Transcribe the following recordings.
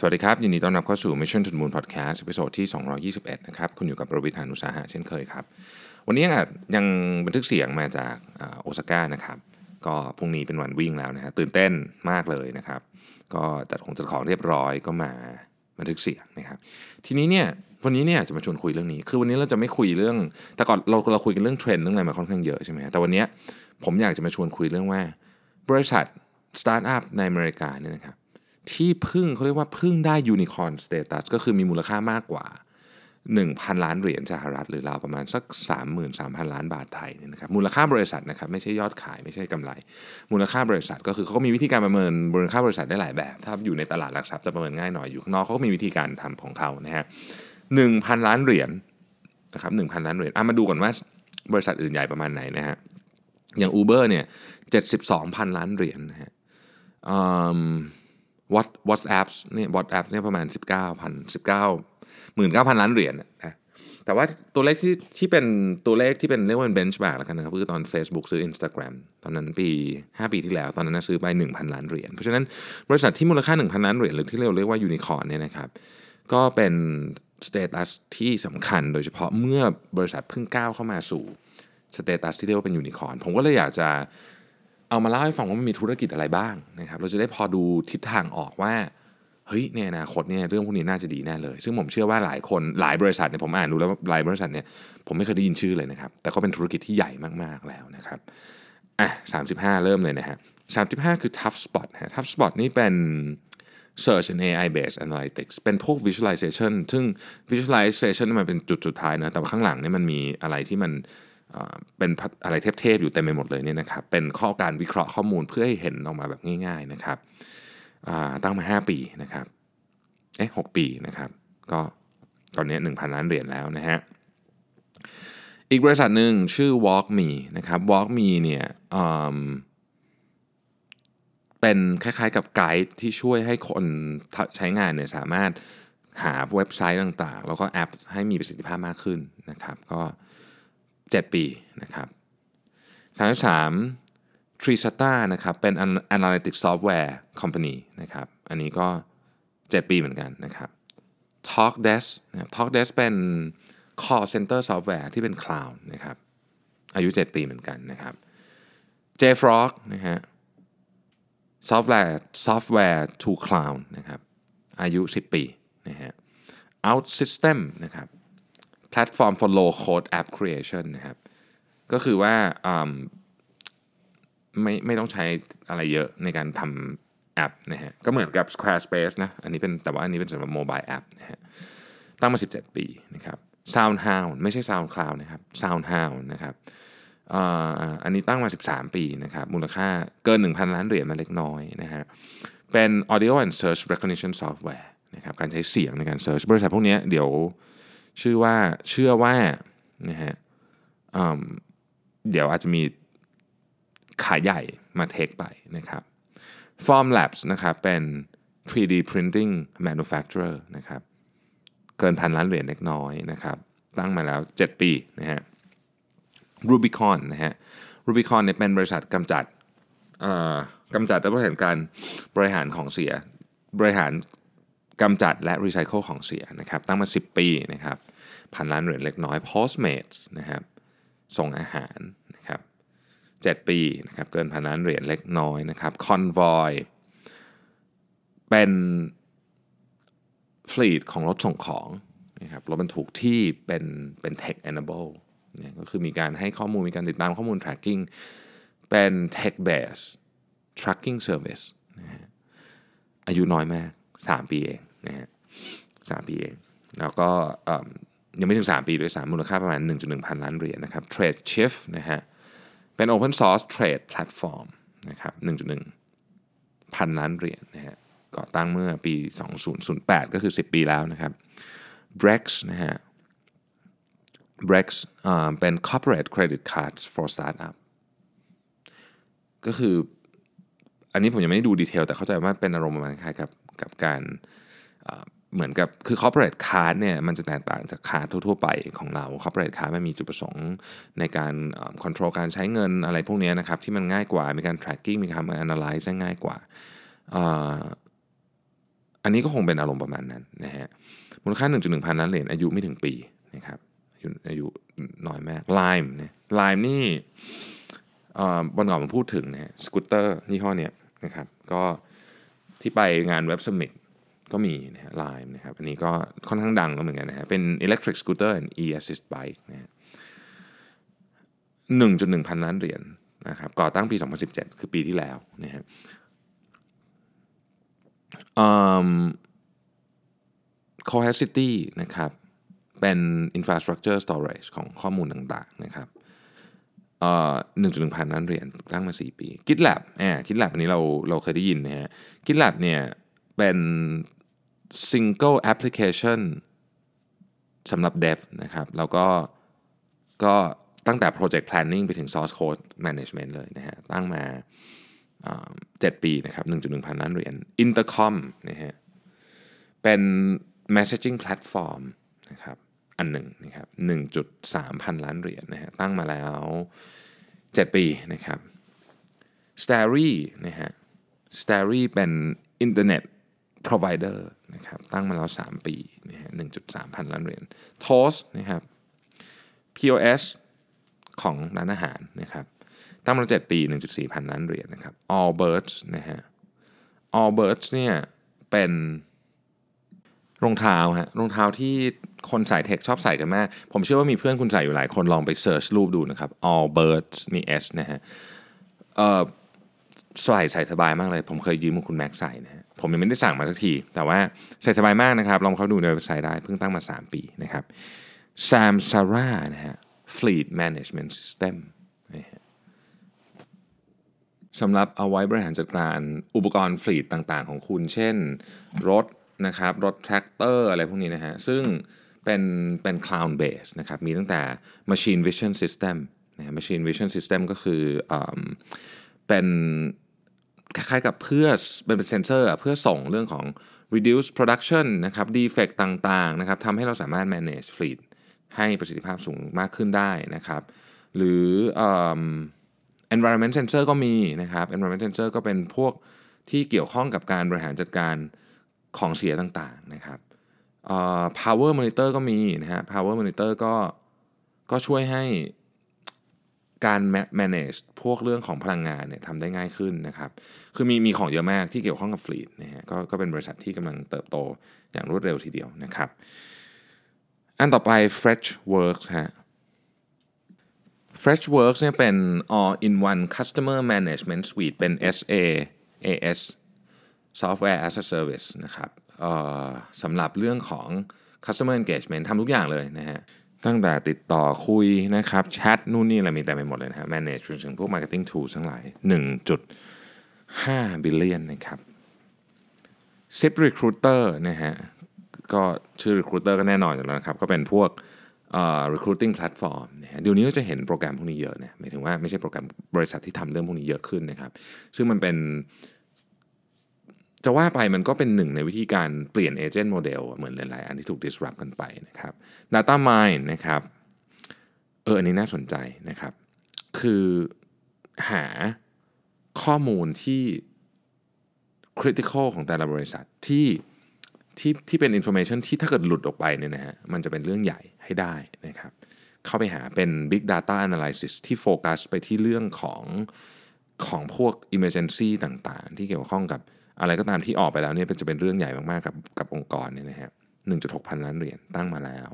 สวัสดีครับ ยินดีต้อนรับเข้าสู่ Mission to the Moon Podcast ตอนที่ 221 นะครับ คุณอยู่กับประวิทยานุสาหะเช่นเคยครับ วันนี้ยังบันทึกเสียงมาจากโอซาก้านะครับ ก็พรุ่งนี้เป็นวันวิ่งแล้วนะฮะตื่นเต้นมากเลยนะครับ ก็จัดของจัดของเรียบร้อยก็มาบันทึกเสียงนะครับ ทีนี้เนี่ยวันนี้เนี่ยจะมาชวนคุยเรื่องนี้ คือวันนี้เราจะไม่คุยเรื่อง แต่ก่อนเราเราคุยกันเรื่องเทรนด์เรื่องอะไรมาค่อนข้างเยอะใช่ไหมแต่วันนี้ผมอยากจะมาชวนคุยเรื่องว่า บริษัทสตาร์ทอัพในอเมริกาเนี่ยนะครับ ที่พึ่งเขาเรียกว่าพึ่งได้ unicorn status ก็คือมีมูลค่ามากกว่า 1,000 ล้านเหรียญสหรัฐหรือราวประมาณสัก 33,000 ล้านบาทไทยเนี่ยนะครับมูลค่าบริษัทนะครับไม่ใช่ยอดขายไม่ใช่กำไร มูลค่าบริษัทก็คือเขาก็มีวิธีการประเมินมูลค่าบริษัทได้หลายแบบ ถ้าอยู่ในตลาดหลักทรัพย์จะประเมินง่ายหน่อยอยู่ข้างนอกเขาก็มีวิธีการทำของเขานะฮะหนึ่งพันล้านเหรียญนะครับหนึ่งพันล้านเหรียญอะมาดูก่อนว่าบริษัทอื่นใหญ่ประมาณไหนนะฮะอย่าง Uber เนี่ยเจ็ดสิบสองพันล้านเหรียญนะฮะ What WhatsApp เนี่ย WhatsApp เนี่ยประมาณ 19,000 19 19,000 ล้านเหรียญนะแต่ว่าตัวเลขที่ที่เป็นตัวเลขที่เป็นเรียกว่าเป็น benchmark แล้วกันนะครับคือตอน Facebook ซื้อ Instagram ตอนนั้นปี 5 ปีที่แล้ว ตอนนั้นซื้อไป 1,000 ล้านเหรียญเพราะฉะนั้นบริษัทที่มูลค่า 1,000 ล้านเหรียญหรือที่เราเรียกว่ายูนิคอร์นเนี่ยนะครับก็เป็นstatus ที่สำคัญโดยเฉพาะเมื่อบริษัทเพิ่งก้าวเข้ามาสู่ status ที่เรียกว่าเป็นยูนิคอร์นผมก็เลยอยากจะ เอามาเล่าให้ฟังว่ามันมีธุรกิจอะไรบ้างนะครับเราจะได้พอดูทิศทางออกว่าเฮ้ยในอนาคตเนี่ยเรื่องพวกนี้น่าจะดีแน่เลย ซึ่งผมเชื่อว่าหลายคนหลายบริษัทเนี่ยผมอ่านดูแล้วหลายบริษัทเนี่ยผมไม่เคยได้ยินชื่อเลยนะครับ แต่ก็เป็นธุรกิจที่ใหญ่มากๆแล้วนะครับอะสามสิบห้าเริ่มเลยนะฮะสามสิบห้าคือ Tough Spot ฮะ Tough Spot นี่เป็น Search and AI based analytics เป็นพวก visualization ซึ่ง visualization มันเป็นจุดสุดท้ายนะ แต่ข้างหลังเนี่ยมันมีอะไรที่มัน เป็นอะไรเทพๆอยู่เต็มไปหมดเลยเนี่ยนะครับ เป็นข้อการวิเคราะห์ข้อมูลเพื่อให้เห็นออกมาแบบง่าย ๆนะครับตั้งมา 5 ปีนะครับ เอ๊ะหปีนะครับ ก็ตอนนี้ 1,000 ล้านเหรียญแล้วนะฮะ อีกบริษัทหนึ่งชื่อ WalkMe นะครับ WalkMe เนี่ยเป็นคล้ายๆกับไกด์ที่ช่วยให้คนใช้งานเนี่ยสามารถหาเว็บไซต์ต่างๆ แล้วก็แอปให้มีประสิทธิภาพมากขึ้นนะครับ ก็ 7 ปีนะครับ33 t r i s t a นะครับเป็น Analytics Software Company นะครับอันนี้ก็ 7 ปีเหมือนกันนะครับ Talkdesk นะ Talkdesk เป็น Call Center Software ที่เป็น Cloud นะครับอายุ 7 ปีเหมือนกันนะครับ JFrog นะฮะ Software Software to Cloud นะครับอายุ 10 ปีนะฮะ OutSystem นะครับ แพลตฟอร์ม for low code app creation นะครับ ก็คือว่าไม่ไม่ต้องใช้อะไรเยอะในการทำแอปนะฮะ ก็เหมือนกับ Squarespace นะ อันนี้เป็นแต่ว่าอันนี้เป็นสำหรับโมบายแอปนะฮะ ตั้งมา 17 ปีนะครับ SoundHound ไม่ใช่ SoundCloud นะครับ SoundHound นะครับอันนี้ตั้งมา 13 ปีนะครับ มูลค่าเกิน 1,000 ล้านเหรียญมาเล็กน้อยนะฮะ เป็น audio and search recognition software นะครับ การใช้เสียงในการ search บริษัทพวกนี้เดี๋ยว ชื่อว่าเชื่อว่านะฮะเดี๋ยวอาจจะมีขาใหญ่มาเทคไปนะครับ Form Labs นะครับเป็น 3D Printing Manufacturer นะครับเกินพันล้านเหรียญเล็กน้อยนะครับ ตั้งมาแล้ว 7 ปีนะฮะ Rubicon นะฮะ Rubicon เนี่ยเป็นบริษัทกำจัดกำจัดและบริหารการบริหารของเสีย บริหารกำจัดและรีไซเคิลของเสียนะครับ ตั้งมา 10 ปีนะครับ พันล้านเหรียญเล็กน้อย Postmates นะครับส่งอาหารนะครับ7ปีนะครับเกินพันล้านเหรียญเล็กน้อยนะครับ Convoy เป็นฟลีดของรถส่งของนะครับรถบรรทุกที่เป็นเป็น tech enable เนี่ยก็คือมีการให้ข้อมูลมีการติดตามข้อมูล tracking เป็น tech based tracking service นะฮะอายุน้อยมาก 3 ปีเองนะฮะสปีเอง แล้วก็ ยังไม่ถึง 3 ปีด้วยสามมูลค่าประมาณ 1.1 พันล้านเหรียญนะครับ Trade Shift นะฮะเป็น Open Source Trade Platform นะครับ 1.1 พันล้านเหรียญนะฮะก่อตั้งเมื่อปี 2008 ก็คือ 10 ปีแล้วนะครับ Brex นะฮะ Brex เป็น Corporate Credit Cards for Startup ก็คืออันนี้ผมยังไม่ได้ดูดีเทลแต่เข้าใจว่าเป็นอารมณ์ประมาณคล้ายกับกับการ เหมือนกับคือ corporate card เนี่ยมันจะแตกต่างจากคาร์ดทั่วๆไปของเรา corporate card มันมีจุดประสงค์ในการ control การใช้เงินอะไรพวกนี้นะครับที่มันง่ายกว่ามีการ tracking มีการ analyze ได้ง่ายกว่าอันนี้ก็คงเป็นอารมณ์ประมาณนั้นนะฮะมูลค่า 1.1 พันล้านเหรียญอายุไม่ถึงปีนะครับอายุอายุน้อยมากไลม์เนี่ยไลม์นี่บนก่อนผมพูดถึงนะฮะสกูตเตอร์ยี่ห้อเนี้ยนะครับก็ที่ไปงานเว็บสมิ t ก็มีนะฮะไลม์นะครับ อันนี้ก็ค่อนข้างดังแล้วเหมือนกันนะฮะเป็น electric scooter and e-assist bike นะฮะ1.1 พันล้านเหรียญนะครับก่อตั้งปี 2017 คือปีที่แล้วนะฮะ c o h e s i t y นะครับเป็น infrastructure storage ของข้อมูลต่างๆนะครับหนึ่งจุดหนึ่งพันล้านเหรียญตั้งมา 4 ปี GitLab อ่า GitLab อันนี้เราเราเคยได้ยินนะฮะ GitLab เนี่ยเป็น single application สำหรับ dev นะครับ แล้วก็ก็ตั้งแต่ project planning ไปถึง source code management เลยนะฮะ ตั้งมาเจ็ดปีนะครับ 1.1 พันล้านเหรียญ Intercom นะฮะ เป็น messaging platform นะครับ อันหนึ่งนะครับ 1.3 พันล้านเหรียญนะฮะ ตั้งมาแล้ว 7 ปีนะครับ Starry นะฮะ Starry เป็น Internet Provider นะครับตั้งมาแล้ว 3 ปีนะฮะ1.3 พันล้านเหรียญ Toast นะครับ POS ของร้านอาหารนะครับตั้งมาแล้ว7ปี 1.4 พันล้านเหรียญนะครับ Allbirds นะฮะ Allbirds เนี่ยเป็นรองเท้าฮะรองเท้าที่คนใส่เทคชอบใส่กันมาก ผมเชื่อว่ามีเพื่อนคุณใส่อยู่หลายคนลองไปเสิร์ชรูปดูนะครับ Allbirds มี S นะฮะเอ่อใส่ใส่สบายมากเลย ผมเคยยืมของคุณแม็กใส่นะฮะ ผมยังไม่ได้สั่งมาสักที แต่ว่าใส่สบายมากนะครับ ลองเข้าดูในเว็บไซต์ได้ เพิ่งตั้งมา 3 ปีนะครับ Samsara นะฮะ Fleet Management System สำหรับเอาไว้บริหารจัดการอุปกรณ์ฟลีดต่างๆ ของคุณ เช่นรถนะครับ รถแทรกเตอร์อะไรพวกนี้นะฮะ ซึ่งเป็นเป็น cloud base นะครับ มีตั้งแต่ machine vision system นะ machine vision system ก็คืออเป็น คล้ายๆกับเพื่อเป็นเซนเซอร์เพื่อส่งเรื่องของ reduce production นะครับ defect ต่างๆนะครับทำให้เราสามารถ manage fleet ให้ประสิทธิภาพสูงมากขึ้นได้นะครับ หรือ environment sensor ก็มีนะครับ environment sensor ก็เป็นพวกที่เกี่ยวข้องกับการบริหารจัดการของเสียต่างๆนะครับ power monitor ก็มีนะฮะ power monitor ก็ก็ช่วยให้ การ manage พวกเรื่องของพลังงานเนี่ยทำได้ง่ายขึ้นนะครับ คือมีมีของเยอะมากที่เกี่ยวข้องกับฟลีดนะฮะก็ก็เป็นบริษัทที่กำลังเติบโตอย่างรวดเร็วทีเดียวนะครับ อันต่อไป Freshworks ฮะ Freshworks เนี่ยเป็น all in one customer management suite เป็น SaaS software as a service นะครับสำหรับเรื่องของ customer engagement ทำทุกอย่างเลยนะฮะ ตั้งแต่ติดต่อคุยนะครับแชทนู่นนี่อะไรมีแต่ไปหมดเลยนะฮะ manage ถึงพวก marketing tools ทั้งหลาย 1.5 billion นะครับ Zip Recruiter นะฮะก็ชื่อ Recruiter ก็แน่นอนอยู่แล้วนะครับ ก็เป็นพวกเอ่อ recruiting platform นะฮะเดี๋ยวนี้ก็จะเห็นโปรแกรมพวกนี้เยอะนะหมายถึงว่าไม่ใช่โปรแกรมบริษัทที่ทำเรื่องพวกนี้เยอะขึ้นนะครับ ซึ่งมันเป็น จะว่าไปมันก็เป็นหนึ่งในวิธีการเปลี่ยน agent model เหมือนหลายๆอันที่ถูก disrupt กันไปนะครับ data mine นะครับเอออันนี้น่าสนใจนะครับ คือหาข้อมูลที่ critical ของแต่ละบริษัทที่ที่ที่เป็น information ที่ถ้าเกิดหลุดออกไปเนี่ยนะฮะมันจะเป็นเรื่องใหญ่ให้ได้นะครับ เข้าไปหาเป็น big data analysis ที่โฟกัสไปที่เรื่องของของพวก emergency ต่างๆ ที่เกี่ยวข้องกับ อะไรก็ตามที่ออกไปแล้วเนี่ยจะเป็นเรื่องใหญ่มากๆกับกับองค์กรเนี่ยนะฮะ1.6พันล้านเหรียญตั้งมาแล้ว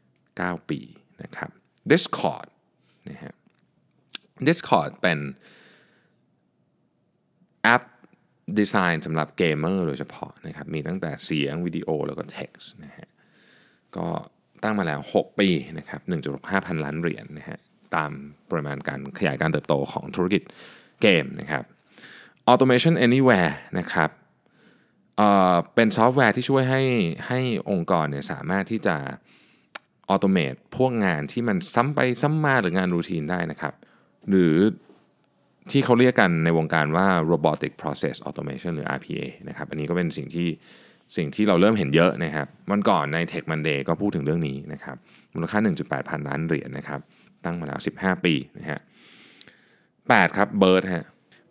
9 ปีนะครับ Discord นะฮะ Discord เป็นแอปดีไซน์สำหรับเกมเมอร์โดยเฉพาะนะครับ มีตั้งแต่เสียงวิดีโอแล้วก็เท็กซ์นะฮะก็ตั้งมาแล้ว 6 ปีนะครับ1.5พันล้านเหรียญนะฮะตามปริมาณการขยายการเติบโตของธุรกิจเกมนะครับ Automation Anywhere นะครับเอ่อเป็นซอฟต์แวร์ที่ช่วยให้ให้องค์กรเนี่ยสามารถที่จะ automate พวกงานที่มันซ้ำไปซ้ำมาหรืองาน routine ได้นะครับ หรือที่เขาเรียกกันในวงการว่า robotic process automation หรือ RPA นะครับ อันนี้ก็เป็นสิ่งที่สิ่งที่เราเริ่มเห็นเยอะนะครับวันก่อนใน Tech Monday ก็พูดถึงเรื่องนี้นะครับ มูลค่า 1.8 พันล้านเหรียญนะครับ ตั้งมาแล้ว 15 ปีนะฮะ8ครับ Bird ฮะ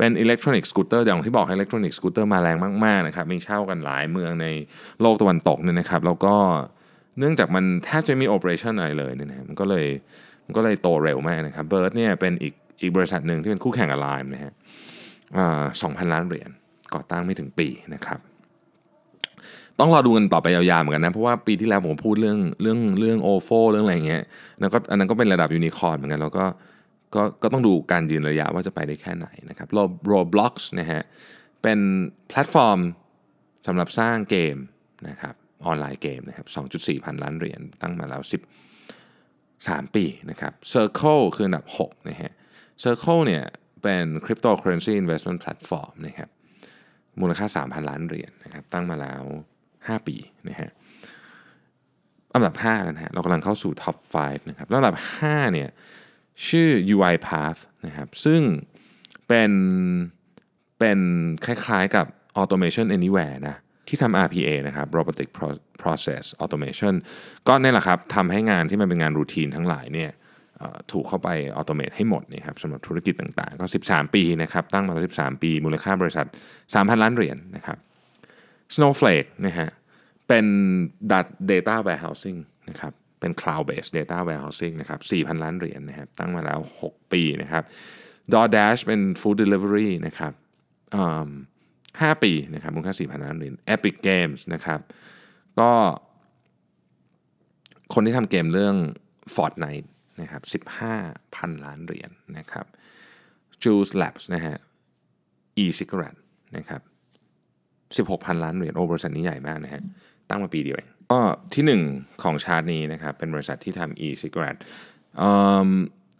เป็น electronic scooter อย่างที่บอก electronic scooter มาแรงมากๆนะครับมีเช่ากันหลายเมืองในโลกตะวันตกเนี่ยนะครับแล้วก็เนื่องจากมันแทบจะไม่มี operation อะไรเลยเนี่ยนะมันก็เลยมันก็เลยโตเร็วมากนะครับ Bird เนี่ยเป็นอีกอีกบริษัทหนึ่งที่เป็นคู่แข่งกับ Lime นะฮะสองพันล้านเหรียญก่อตั้งไม่ถึงปีนะครับต้องรอดูกันต่อไปยาวๆเหมือนกันนะเพราะว่าปีที่แล้วผมพูดเรื่องเรื่องเรื่อง ofo เรื่องอะไรเงี้ยแล้วก็อันนั้นก็เป็นระดับยูนิคอร์นเหมือนกันแล้วก็ ก็ก็ต้องดูการยืนระยะว่าจะไปได้แค่ไหนนะครับ Roblox นะฮะเป็นแพลตฟอร์มสำหรับสร้างเกมนะครับออนไลน์เกมนะครับ 2.4 พันล้านเหรียญตั้งมาแล้ว10 3ปีนะครับ Circle คืออันดับ6นะฮะ Circle เนี่ยเป็น cryptocurrency investment platform นะครับมูลค่า 3,000 ล้านเหรียญนะครับตั้งมาแล้ว 5 ปีนะฮะอันดับ5แล้วนะฮะเรากำลังเข้าสู่ top 5นะครับแล้วอันดับ5เนี่ย ชื่อ UiPath นะครับซึ่งเป็นเป็นคล้ายๆกับ Automation Anywhere นะที่ทำ RPA นะครับ Robotic Process Automation ก็นี่แหละครับทำให้งานที่มันเป็นงานรูทีนทั้งหลายเนี่ยถูกเข้าไปออโตเมตให้หมดนี่ครับสำหรับธุรกิจต่างๆ ก็ 13 ปีนะครับตั้งมาแล้ว 13 ปี มูลค่าบริษัท 3,000 ล้านเหรียญนนะครับ Snowflake นะฮะเป็น data warehousing นะครับ เป็น cloud based data warehousing นะครับ4,000 ล้านเหรียญนะครับตั้งมาแล้ว 6 ปีนะครับ DoorDash เป็น food delivery นะครับ5ปีนะครับมูลค่า 4,000 ล้านเหรียญ Epic Games นะครับก็คนที่ทำเกมเรื่อง Fortnite นะครับ15,000 ล้านเหรียญนนะครับ Juice Labs นะฮะ e-cigarette นะครับ16,000 ล้านเหรียญโอ้บริษัทนี้ใหญ่มากนะฮะตั้งมาปีเดียวเอง ก็ที่ 1 ของชาร์ตนี้นะครับ เป็นบริษัทที่ทำ e-cigarette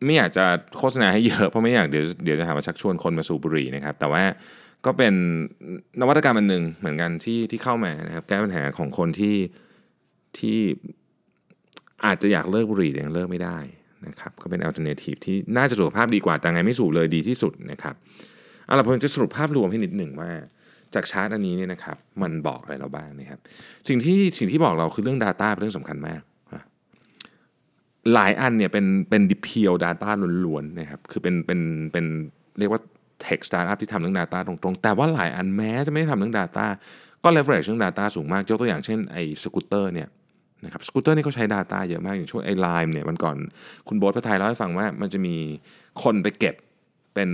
ไม่อยากจะโฆษณาให้เยอะ เพราะไม่อยากเดี๋ยวเดี๋ยวจะหาว่าชักชวนคนมาสูบบุหรี่นะครับ แต่ว่าก็เป็นนวัตกรรมอันหนึ่งเหมือนกันที่ที่เข้ามานะครับ แก้ปัญหาของคนที่ที่อาจจะอยากเลิกบุหรี่แต่ยังเลิกไม่ได้นะครับก็เป็น alternative ที่น่าจะสุขภาพดีกว่าแต่ไงไม่สูบเลยดีที่สุดนะครับเอาล่ะผมจะสรุปภาพรวมให้นิดหนึ่งว่า จากชาร์ตอันนี้เนี่ยนะครับมันบอกอะไรเราบ้างนะครับสิ่งที่สิ่งที่บอกเราคือเรื่อง Data เป็นเรื่องสำคัญมาก หลายอันเนี่ยเป็นเป็นดิเพียว Data ล้วนๆนะครับคือเป็นเป็นเป็นเรียกว่า Tech Startup ที่ทำเรื่อง Data ตรงๆ แต่ว่าหลายอันแม้จะไม่ได้ทำเรื่อง Data ก็ leverage เรื่อง Data สูงมาก ยกตัวอย่างเช่นไอ้สกูตเตอร์เนี่ยนะครับสกูตเตอร์นี่เขาใช้ Data เยอะมาก อย่างช่วงไอ้ Lime เนี่ยวันก่อนคุณโบ๊ทพระไทยเล่าให้ฟังว่ามันจะมีคนไปเก็บเป็น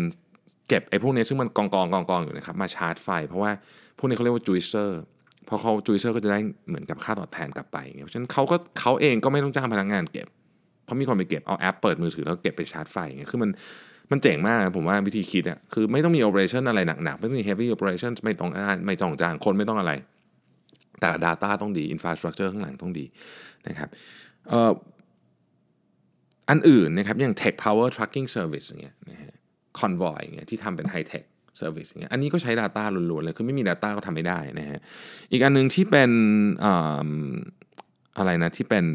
เก็บไอ้พวกนี้ซึ่งมันกองกองกองกองอยู่นะครับมาชาร์จไฟ เพราะว่าพวกนี้เขาเรียกว่า juicer พอเขา juicer ก็จะได้เหมือนกับค่าตอบแทนกลับไปเพราะฉะนั้นเขาก็เขาเองก็ไม่ต้องจ้างพนักงานเก็บเพราะมีคนไปเก็บเอาแอปเปิดมือถือแล้วเก็บไปชาร์จไฟเงี้ยคือมันมันเจ๋งมากผมว่าวิธีคิดอะคือไม่ต้องมี operation อะไรหนักๆ ไม่ต้องมี heavy operation ไม่ต้องไม่ต้องจ้างคนไม่ต้องอะไร แต่ Data ต้องดี Infrastructure ข้างหลังต้องดีนะครับอันอื่นนะครับอย่าง Tech-powered Trucking Service อย่างเงี้ยนะฮะ Convoy่างเงี้ยที่ทำเป็น high-tech service อย่างเงี้ยอันนี้ก็ใช้ Data ล้วนๆเลย คือไม่มี Data ก็ทำไม่ได้นะฮะอีกอันนึงที่เป็นอะไรนะที่เป็น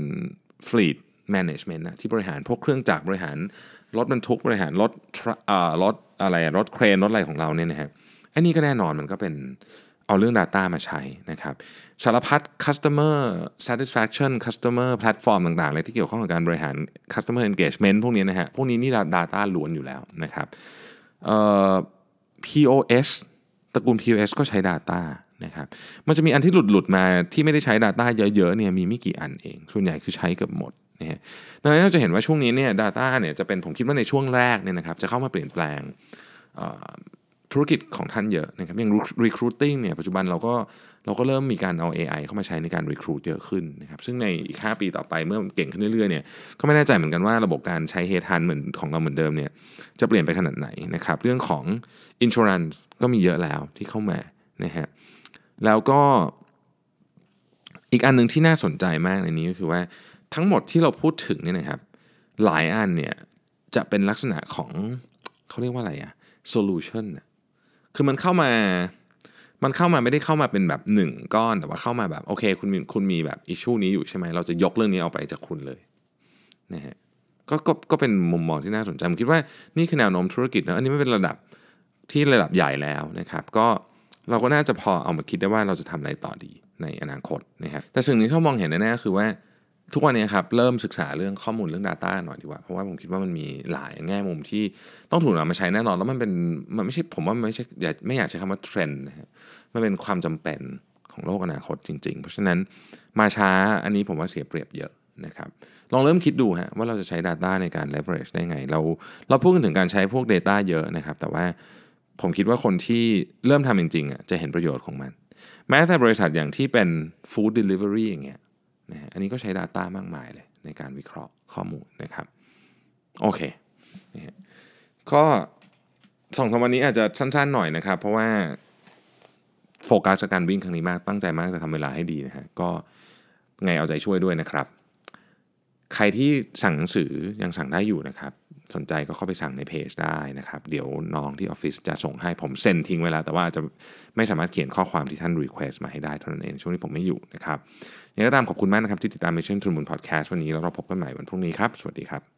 Fleet Management นะที่บริหารพวกเครื่องจักรบริหารรถบรรทุกบริหารรถรถอะไรรถเครนรถอะไรของเราเนี่ยนะฮะอันนี้ก็แน่นอนมันก็เป็น เอาเรื่อง Data มาใช้นะครับสารพัด customer satisfaction customer platform ต่างๆเลยที่เกี่ยวข้องกับการบริหาร customer engagement พวกนี้นะฮะพวกนี้นี่ data ล้วนอยู่แล้วนะครับ POS ตระกูล POS ก็ใช้ Data นะครับมันจะมีอันที่หลุดหลุดมาที่ไม่ได้ใช้ Data เยอะๆเนี่ยมีไม่กี่อันเอง ส่วนใหญ่คือใช้เกือบหมดนะฮะดังนั้นเราจะเห็นว่าช่วงนี้เนี่ย Data เนี่ยจะเป็นผมคิดว่าในช่วงแรกเนี่ยนะครับจะเข้ามาเปลี่ยนแปลง ธุรกิจของท่านเยอะนะครับอย่าง recruiting เนี่ยปัจจุบันเราก็เราก็เริ่มมีการเอา AI เข้ามาใช้ในการ recruit เยอะขึ้นนะครับซึ่งในอีก 5 ปีต่อไปเมื่อเก่งขึ้นเรื่อยๆเนี่ยก็ไม่แน่ใจเหมือนกันว่าระบบการใช้ head h u n เหมือนของเราเหมือนเดิมเนี่ยจะเปลี่ยนไปขนาดไหนนะครับเรื่องของ insurance ก็มีเยอะแล้วที่เข้ามานะฮะแล้วก็อีกอันหนึ่งที่น่าสนใจมากในนี้ก็คือว่าทั้งหมดที่เราพูดถึงเนี่ยนะครับหลายอันเนี่ยจะเป็นลักษณะของเขาเรียกว่าอะไรอะ solution คือมันเข้ามา มันเข้ามาไม่ได้เข้ามาเป็นแบบหนึ่งก้อนแต่ว่าเข้ามาแบบโอเค คุณมีคุณมีแบบอิชชูนี้อยู่ใช่ไหมเราจะยกเรื่องนี้เอาไปจากคุณเลยนะฮะก็ก็ก็เป็นมุมมองที่น่าสนใจผมคิดว่านี่คือแนวโน้มธุรกิจนะอันนี้ไม่เป็นระดับที่ระดับใหญ่แล้วนะครับ ก็เราก็น่าจะพอเอามาคิดได้ว่าเราจะทำอะไรต่อดีในอนาคตนะครับแต่สิ่งนี้ที่เรามองเห็นแน่ๆคือว่า ทุกวันนี้ครับเริ่มศึกษาเรื่องข้อมูลเรื่อง Data หน่อยดีกว่า เพราะว่าผมคิดว่ามันมีหลายแง่มุมที่ต้องถูกนำมาใช้แน่นอน แล้วมันเป็นมันไม่ใช่ผมว่ามันไม่ใช่อย่าไม่อยากใช้คำว่าเทรนด์นะฮะมันเป็นความจำเป็นของโลกอนาคตจริง ๆ เพราะฉะนั้นมาช้าอันนี้ผมว่าเสียเปรียบเยอะนะครับลองเริ่มคิดดูฮะว่าเราจะใช้ Data ในการ leverage ได้ไง เราเราพูดกันถึงการใช้พวก Data เยอะนะครับ แต่ว่าผมคิดว่าคนที่เริ่มทำจริงๆอะจะเห็นประโยชน์ของมัน แม้แต่บริษัทอย่างที่เป็น food delivery อย่างเงี้ย นะฮะอันนี้ก็ใช้ Data มากมายเลยในการวิเคราะห์ข้อมูลนะครับ โอเคนะก็สองสามวันนี้อาจจะสั้นๆหน่อยนะครับ เพราะว่าโฟกัสกับการวิ่งครั้งนี้มากตั้งใจมากจะทำเวลาให้ดีนะฮะก็ไงเอาใจช่วยด้วยนะครับ ใครที่สั่งหนังสือยังสั่งได้อยู่นะครับ สนใจก็เข้าไปสั่งในเพจได้นะครับ เดี๋ยวน้องที่ออฟฟิศจะส่งให้ผมเซ็นทิ้งไว้แล้ว แต่ว่าจะไม่สามารถเขียนข้อความที่ท่าน request มาให้ได้เท่านั้นเองช่วงนี้ผมไม่อยู่นะครับยังไงก็ตามขอบคุณมากนะครับที่ติดตาม Mission to the Moon Podcast วันนี้แล้วเราพบกันใหม่วันพรุ่งนี้ครับ สวัสดีครับ